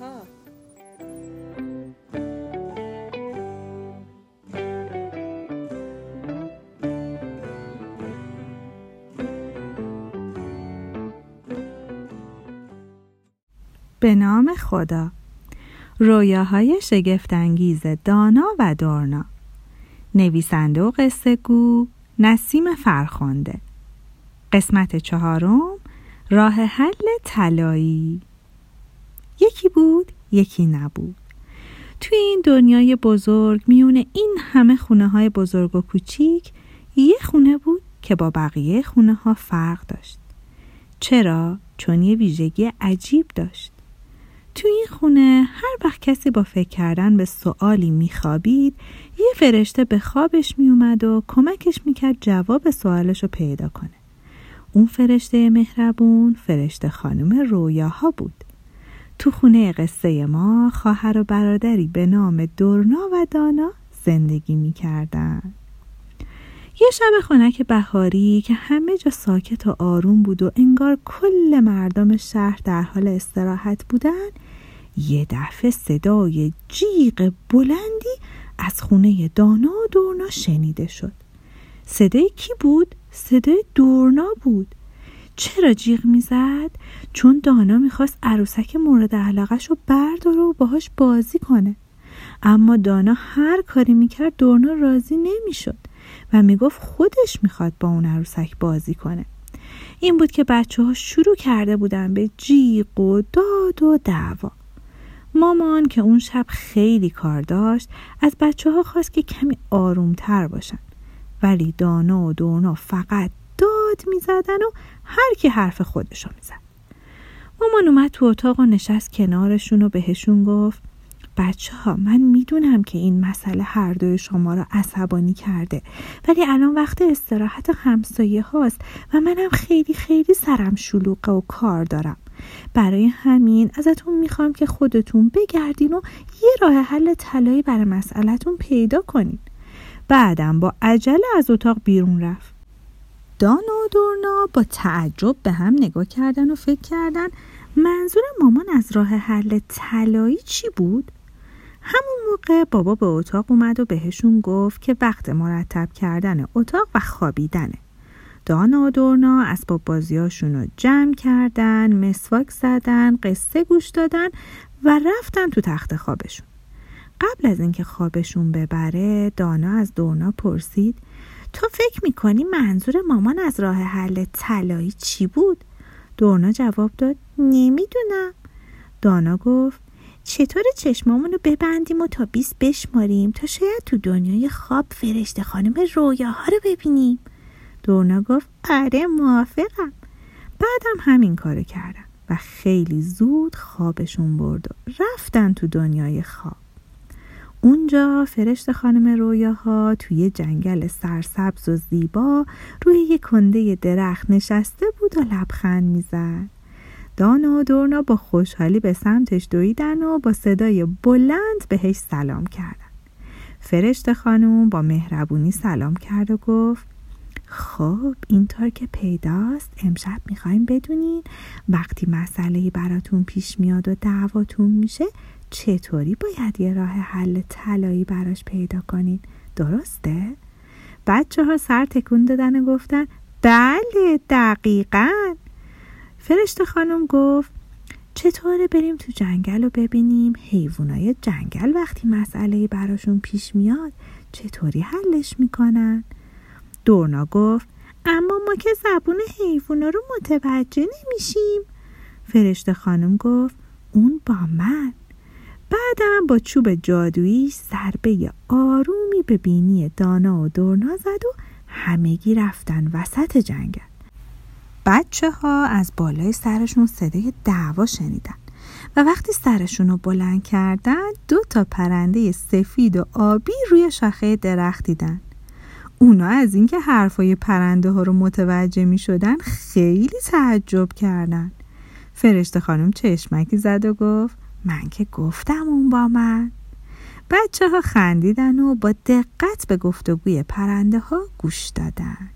ها. به نام خدا. رویاهای شگفتانگیز دانا و دورنا. نویسنده و قصه گو نسیم فرخنده. قسمت چهارم راه حل طلایی. یکی بود یکی نبود. توی این دنیای بزرگ میونه این همه خونه های بزرگ و کوچیک یه خونه بود که با بقیه خونه ها فرق داشت. چرا؟ چون یه ویژگی عجیب داشت. توی این خونه هر وقت کسی با فکر کردن به سوالی میخوابید یه فرشته به خوابش میومد و کمکش می‌کرد جواب سوالش رو پیدا کنه. اون فرشته مهربون فرشته خانم رویاها بود. تو خونه قصه ما خواهر و برادری به نام دورنا و دانا زندگی می‌کردن. یه شب خنک بهاری که همه جا ساکت و آروم بود و انگار کل مردم شهر در حال استراحت بودن یه دفعه صدای جیغ بلندی از خونه دانا و دورنا شنیده شد. صدای کی بود؟ صدای دورنا بود. چرا جیغ می‌زد؟ چون دانا می‌خواست عروسک مورد علاقش رو برداره و باهاش بازی کنه. اما دانا هر کاری می‌کرد دورنا راضی نمی‌شد و می‌گفت خودش می‌خواد با اون عروسک بازی کنه. این بود که بچه ها شروع کرده بودن به جیغ و داد و دعوا. مامان که اون شب خیلی کار داشت از بچه ها خواست که کمی آرومتر باشن. ولی دانا و دونا فقط داد می‌زدن و هر کی حرف خودشو می‌زد. مامان اومد تو اتاق و نشست کنارشون و بهشون گفت بچه ها من می‌دونم که این مسئله هر دوی شما را عصبانی کرده ولی الان وقت استراحت همسایه هاست و منم خیلی خیلی سرم شلوغه و کار دارم. برای همین ازتون می‌خوام که خودتون بگردین و یه راه حل طلایی برای مسئلهتون پیدا کنین. بعدم با عجله از اتاق بیرون رفت. دانا و دورنا با تعجب به هم نگاه کردن و فکر کردن منظور مامان از راه حل طلایی چی بود؟ همون موقع بابا به اتاق اومد و بهشون گفت که وقت مرتب کردن اتاق و خوابیدنه. دانا و دورنا اسباب بازیاشون رو جمع کردن، مسواک زدن، قصه گوش دادن و رفتن تو تخت خوابشون. قبل از اینکه خوابشون ببره دانا از دورنا پرسید تو فکر می‌کنی منظور مامان از راه حل طلایی چی بود؟ دورنا جواب داد نمی‌دونم. دانا گفت چطور چشمامون رو ببندیم و تا بیست بشماریم تا شاید تو دنیای خواب فرشته خانم رویاها رو ببینیم؟ دورنا گفت آره موافقم. بعدم همین کارو کردم و خیلی زود خوابشون برد و رفتن تو دنیای خواب. اونجا فرشت خانم رویاها توی جنگل سرسبز و زیبا روی یک کنده درخت نشسته بود و لبخند می‌زد. دانا و دورنا با خوشحالی به سمتش دویدن و با صدای بلند بهش سلام کردن. فرشت خانم با مهربونی سلام کرد و گفت خب اینطور که پیداست امشب می‌خوایم بدونین وقتی مسئله براتون پیش میاد و دعواتون میشه چطوری باید یه راه حل طلایی براش پیدا کنین؟ درسته؟ بچه ها سر تکون دادن و گفتن بله دقیقا. فرشته خانم گفت چطوره بریم تو جنگل و ببینیم؟ حیوانای جنگل وقتی مسئله براشون پیش میاد چطوری حلش می‌کنن؟ دورنا گفت اما ما که زبون حیوونا رو متوجه نمیشیم. فرشته خانم گفت اون با من. بعدم با چوب جادویی ضربه آرومی به بینی دانا و دورنا زد و همگی رفتن وسط جنگل. بچه ها از بالای سرشون صدای دعوا شنیدن و وقتی سرشون رو بلند کردن دو تا پرنده سفید و آبی روی شاخه درخت دیدن. اونا از اینکه حرفای پرنده ها رو متوجه می شدن خیلی تعجب کردن. فرشته خانم چشمکی زد و گفت من که گفتم اون با من. بچه ها خندیدن و با دقت به گفتگوی پرنده ها گوش دادن.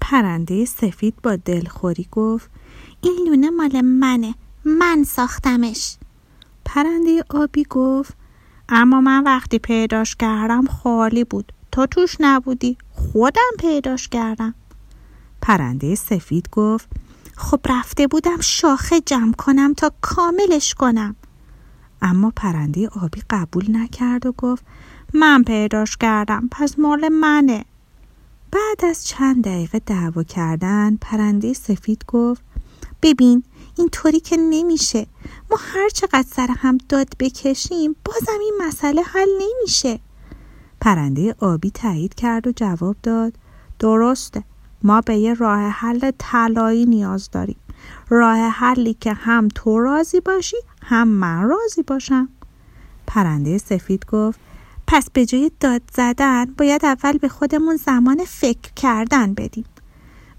پرنده سفید با دلخوری گفت این لونه مال منه من ساختمش. پرنده آبی گفت اما من وقتی پیداش کردم خالی بود. تو توش نبودی خودم پیداش کردم. پرنده سفید گفت خب رفته بودم شاخه جمع کنم تا کاملش کنم. اما پرنده آبی قبول نکرد و گفت من پیداش کردم پس مال منه. بعد از چند دقیقه دعوا کردن پرنده سفید گفت ببین اینطوری که نمیشه. ما هر چقدر سر هم داد بکشیم بازم این مسئله حل نمیشه. پرنده آبی تایید کرد و جواب داد درسته. ما به یه راه حل طلایی نیاز داریم. راه حلی که هم تو راضی باشی هم من راضی باشم. پرنده سفید گفت پس به جای داد زدن باید اول به خودمون زمان فکر کردن بدیم.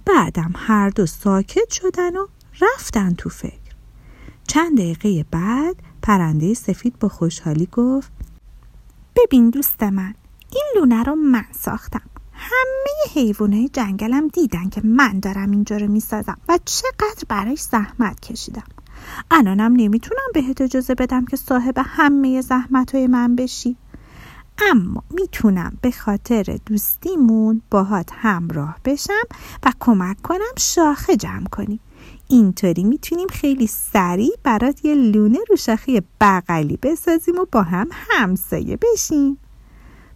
بعدم هر دو ساکت شدن و رفتن تو فکر. چند دقیقه بعد پرنده سفید با خوشحالی گفت ببین دوست من این لونه رو من ساختم. همه حیوانای جنگلم دیدن که من دارم اینجا رو می‌سازم و چقدر برایش زحمت کشیدم. الانم نمی‌تونم بهت اجازه بدم که صاحب همه زحمت های من بشی. اما می‌تونم به خاطر دوستیمون باهات همراه بشم و کمک کنم شاخه جمع کنی. اینطوری می‌تونیم خیلی سریع برات یه لونه رو شاخه بغلی بسازیم و با هم همسایه بشیم.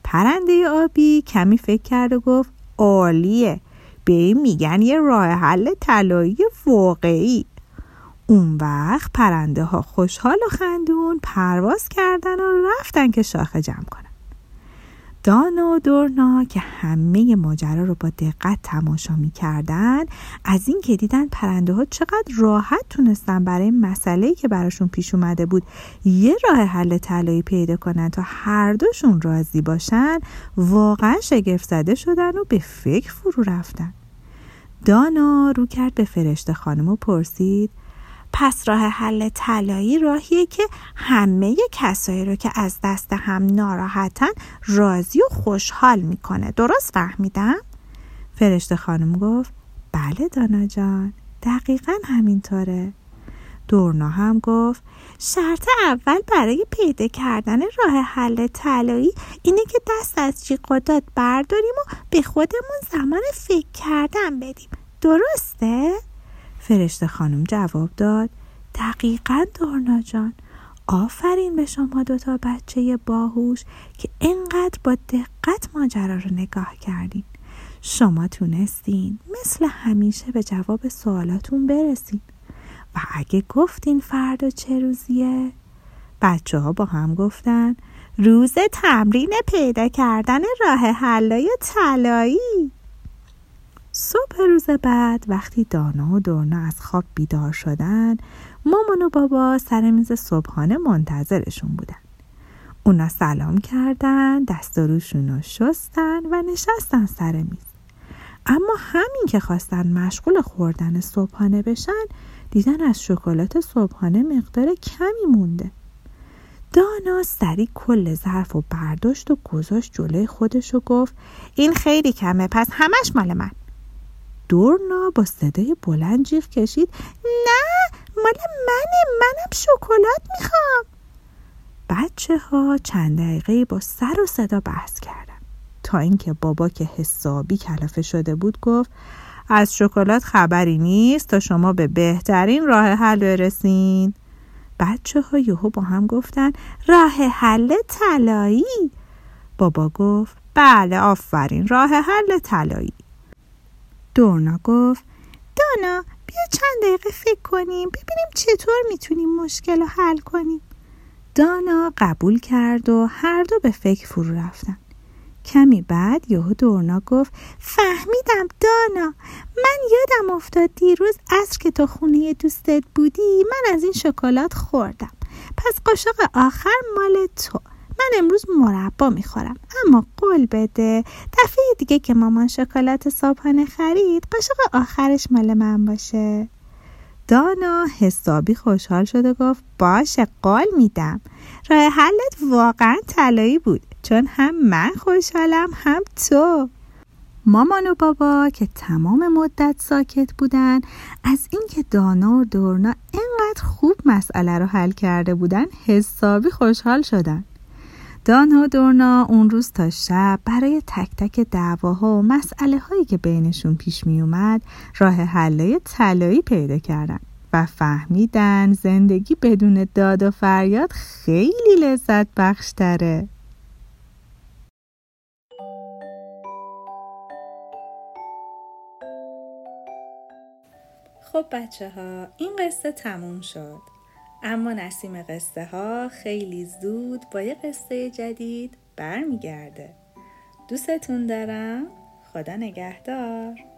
پرنده آبی کمی فکر کرد و گفت عالیه. به این میگن یه راه حل طلایی واقعی. اون وقت پرنده ها خوشحال و خندون پرواز کردن و رفتن که شاخه جمع کنن. دانا و دورنا که همه ماجرا رو با دقت تماشا می کردن از این که دیدن پرنده ها چقدر راحت تونستن برای مسئله که براشون پیش اومده بود یه راه حل طلایی پیدا کنن تا هر دوشون راضی باشن واقعا شگفت زده شدن و به فکر فرو رفتن. دانا رو کرد به فرشته خانم و پرسید پس راه حل طلایی راهیه که همه کسایی رو که از دست هم ناراحتن راضی و خوشحال می‌کنه درست فهمیدم؟ فرشته خانم گفت بله دانا جان دقیقا همینطوره دورنا هم گفت شرط اول برای پیدا کردن راه حل طلایی اینه که دست از جیغ داد برداریم و به خودمون زمان فکر کردن بدیم درسته؟ فرشته خانم جواب داد دقیقا دورنا جان. آفرین به شما دوتا بچه باهوش که اینقدر با دقت ماجرا رو نگاه کردین. شما تونستین مثل همیشه به جواب سوالاتون برسین. و اگه گفتین فردا چه روزیه؟ بچه ها با هم گفتن روز تمرین پیدا کردن راه حلای طلایی. صبح روز بعد وقتی دانا و دورنا از خواب بیدار شدن مامان و بابا سر میز صبحانه منتظرشون بودن. اونا سلام کردن دست و روشون رو شستن و نشستن سر میز. اما همین که خواستن مشغول خوردن صبحانه بشن دیدن از شکلات صبحانه مقدار کمی مونده. دانا سری کل ظرف و برداشت و گذاشت جلوی خودش و گفت این خیلی کمه پس همش مال من. دورنا با صدای بلند جیغ کشید. نه مال منه منم شکلات می‌خوام. بچه ها چند دقیقه با سر و صدا بحث کردن. تا اینکه بابا که حسابی کلافه شده بود گفت از شکلات خبری نیست تا شما به بهترین راه حل برسین. بچه ها یهو با هم گفتن راه حل طلایی؟ بابا گفت بله آفرین راه حل طلایی. دورنا گفت دانا بیا چند دقیقه فکر کنیم ببینیم چطور می‌تونیم مشکل رو حل کنیم. دانا قبول کرد و هر دو به فکر فرو رفتن. کمی بعد یهو دورنا گفت فهمیدم دانا من یادم افتاد دیروز عصر که تو خونه دوستت بودی من از این شکلات خوردم. پس قاشق آخر مال تو. من امروز مربا می‌خورم. اما قول بده. دفعه دیگه که مامان شکلات صبحانه خرید قاشق آخرش مال من باشه. دانا حسابی خوشحال شد و گفت باشه قول میدم. راه حلت واقعا طلایی بود. چون هم من خوشحالم هم تو. مامان و بابا که تمام مدت ساکت بودن از اینکه دانا و دورنا اینقدر خوب مسئله رو حل کرده بودن حسابی خوشحال شدن. دانا دورنا اون روز تا شب برای تک تک دعواها و مسئله هایی که بینشون پیش می اومد راه حله طلایی پیدا کردن و فهمیدن زندگی بدون داد و فریاد خیلی لذت بخشتره خب بچه ها این قصه تموم شد. اما نسیم قصه ها خیلی زود با یه قصه جدید برمیگرده. دوستتون دارم. خدا نگهدار.